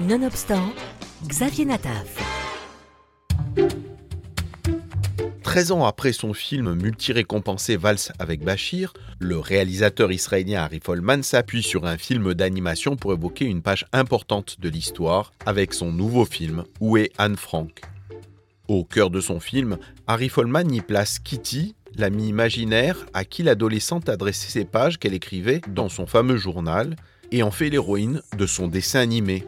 Nonobstant, Xavier Nataf. 13 ans après son film multi-récompensé Valse avec Bachir, le réalisateur israélien Harry Folman s'appuie sur un film d'animation pour évoquer une page importante de l'histoire avec son nouveau film Où est Anne Frank? Au cœur de son film, Harry Folman y place Kitty, l'amie imaginaire à qui l'adolescente adressait ses pages qu'elle écrivait dans son fameux journal et en fait l'héroïne de son dessin animé.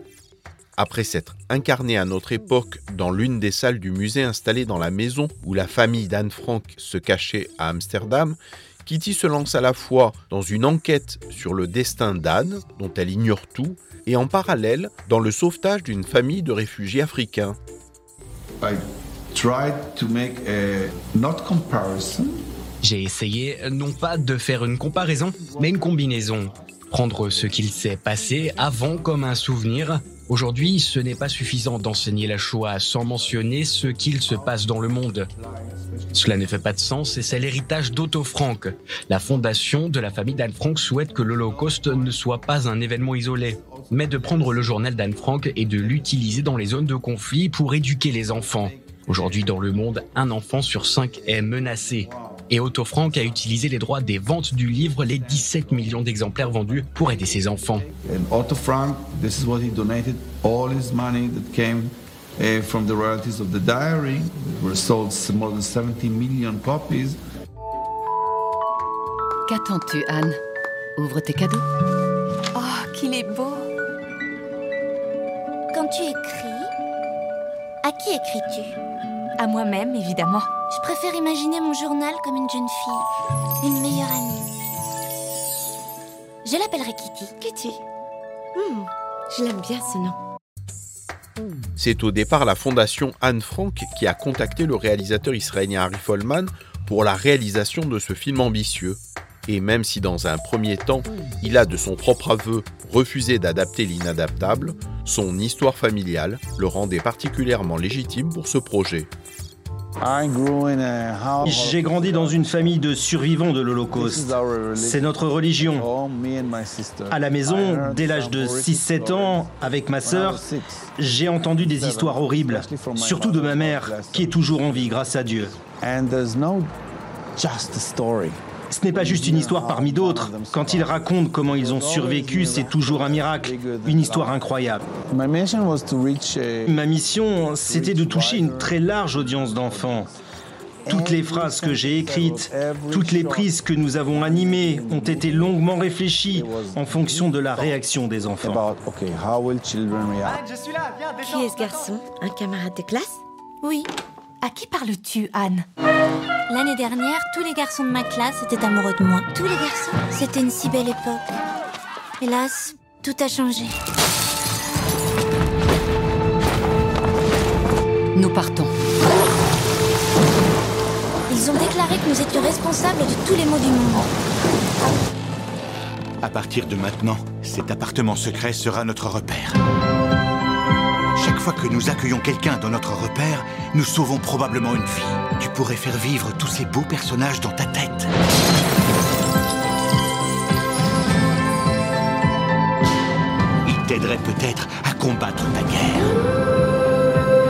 Après s'être incarné à notre époque dans l'une des salles du musée installée dans la maison où la famille d'Anne Frank se cachait à Amsterdam, Kitty se lance à la fois dans une enquête sur le destin d'Anne, dont elle ignore tout, et en parallèle dans le sauvetage d'une famille de réfugiés africains. J'ai essayé non pas de faire une comparaison, mais une combinaison. Prendre ce qu'il s'est passé avant comme un souvenir Aujourd'hui, ce n'est pas suffisant d'enseigner la Shoah sans mentionner ce qu'il se passe dans le monde. Cela ne fait pas de sens et c'est l'héritage d'Otto Frank. La fondation de la famille d'Anne Frank souhaite que l'Holocauste ne soit pas un événement isolé, mais de prendre le journal d'Anne Frank et de l'utiliser dans les zones de conflit pour éduquer les enfants. Aujourd'hui, dans le monde, un enfant sur cinq est menacé. Et Otto Frank a utilisé les droits des ventes du livre, les 17 millions d'exemplaires vendus, pour aider ses enfants. And Otto Frank, this is what he donated all his money that came uh, from the royalties of the diary. It were sold more than 70 million copies. Qu'attends-tu, Anne? Ouvre tes cadeaux. Oh, qu'il est beau Quand tu écris, à qui écris-tu? À moi-même, évidemment. Je préfère imaginer mon journal comme une jeune fille, une meilleure amie. Je l'appellerai Kitty. Kitty hmm, Je l'aime bien ce nom. C'est au départ la fondation Anne Frank qui a contacté le réalisateur israélien Harry Folman pour la réalisation de ce film ambitieux. Et même si dans un premier temps, il a de son propre aveu refusé d'adapter l'inadaptable, son histoire familiale le rendait particulièrement légitime pour ce projet. J'ai grandi dans une famille de survivants de l'Holocauste. C'est notre religion. À la maison, dès l'âge de 6-7 ans, avec ma sœur, j'ai entendu des histoires horribles, surtout de ma mère, qui est toujours en vie grâce à Dieu. Ce n'est pas juste une histoire parmi d'autres. Quand ils racontent comment ils ont survécu, c'est toujours un miracle, une histoire incroyable. Ma mission, c'était de toucher une très large audience d'enfants. Toutes les phrases que j'ai écrites, toutes les prises que nous avons animées ont été longuement réfléchies en fonction de la réaction des enfants. Qui est ce garçon? Un camarade de classe? Oui. À qui parles-tu, Anne L'année dernière, tous les garçons de ma classe étaient amoureux de moi. Tous les garçons C'était une si belle époque. Hélas, tout a changé. Nous partons. Ils ont déclaré que nous étions responsables de tous les maux du monde. À partir de maintenant, cet appartement secret sera notre repère. Chaque fois que nous accueillons quelqu'un dans notre repère, nous sauvons probablement une vie. Tu pourrais faire vivre tous ces beaux personnages dans ta tête. Ils t'aideraient peut-être à combattre ta guerre.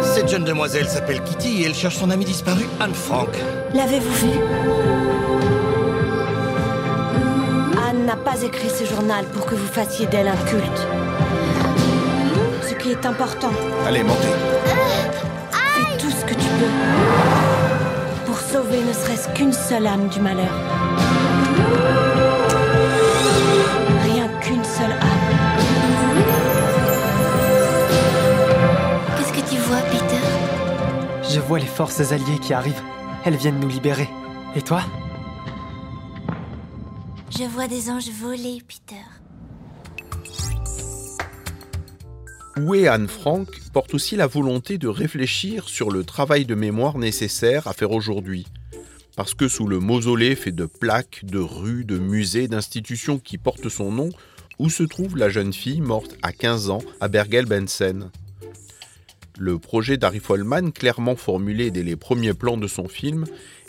Cette jeune demoiselle s'appelle Kitty et elle cherche son amie disparue, Anne Frank. L'avez-vous vu? Anne n'a pas écrit ce journal pour que vous fassiez d'elle un culte est important. Allez, montez. Fais tout ce que tu peux pour sauver ne serait-ce qu'une seule âme du malheur. Rien qu'une seule âme. Qu'est-ce que tu vois, Peter? Je vois les forces alliées qui arrivent. Elles viennent nous libérer. Et toi? Je vois des anges voler, Peter. Est Anne Frank porte aussi la volonté de réfléchir sur le travail de mémoire nécessaire à faire aujourd'hui. Parce que sous le mausolée fait de plaques, de rues, de musées, d'institutions qui portent son nom, où se trouve la jeune fille morte à 15 ans à Bergen-Belsen Le projet d'Harry Folman, clairement formulé dès les premiers plans de son film,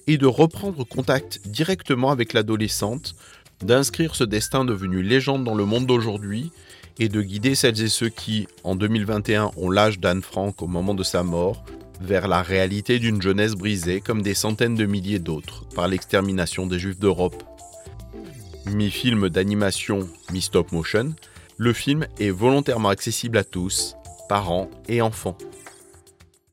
est de reprendre contact directement avec l'adolescente, d'inscrire ce destin devenu légende dans le monde d'aujourd'hui et de guider celles et ceux qui, en 2021, ont l'âge d'Anne Frank au moment de sa mort, vers la réalité d'une jeunesse brisée comme des centaines de milliers d'autres par l'extermination des Juifs d'Europe. Mi-film d'animation, mi-stop motion, le film est volontairement accessible à tous, parents et enfants.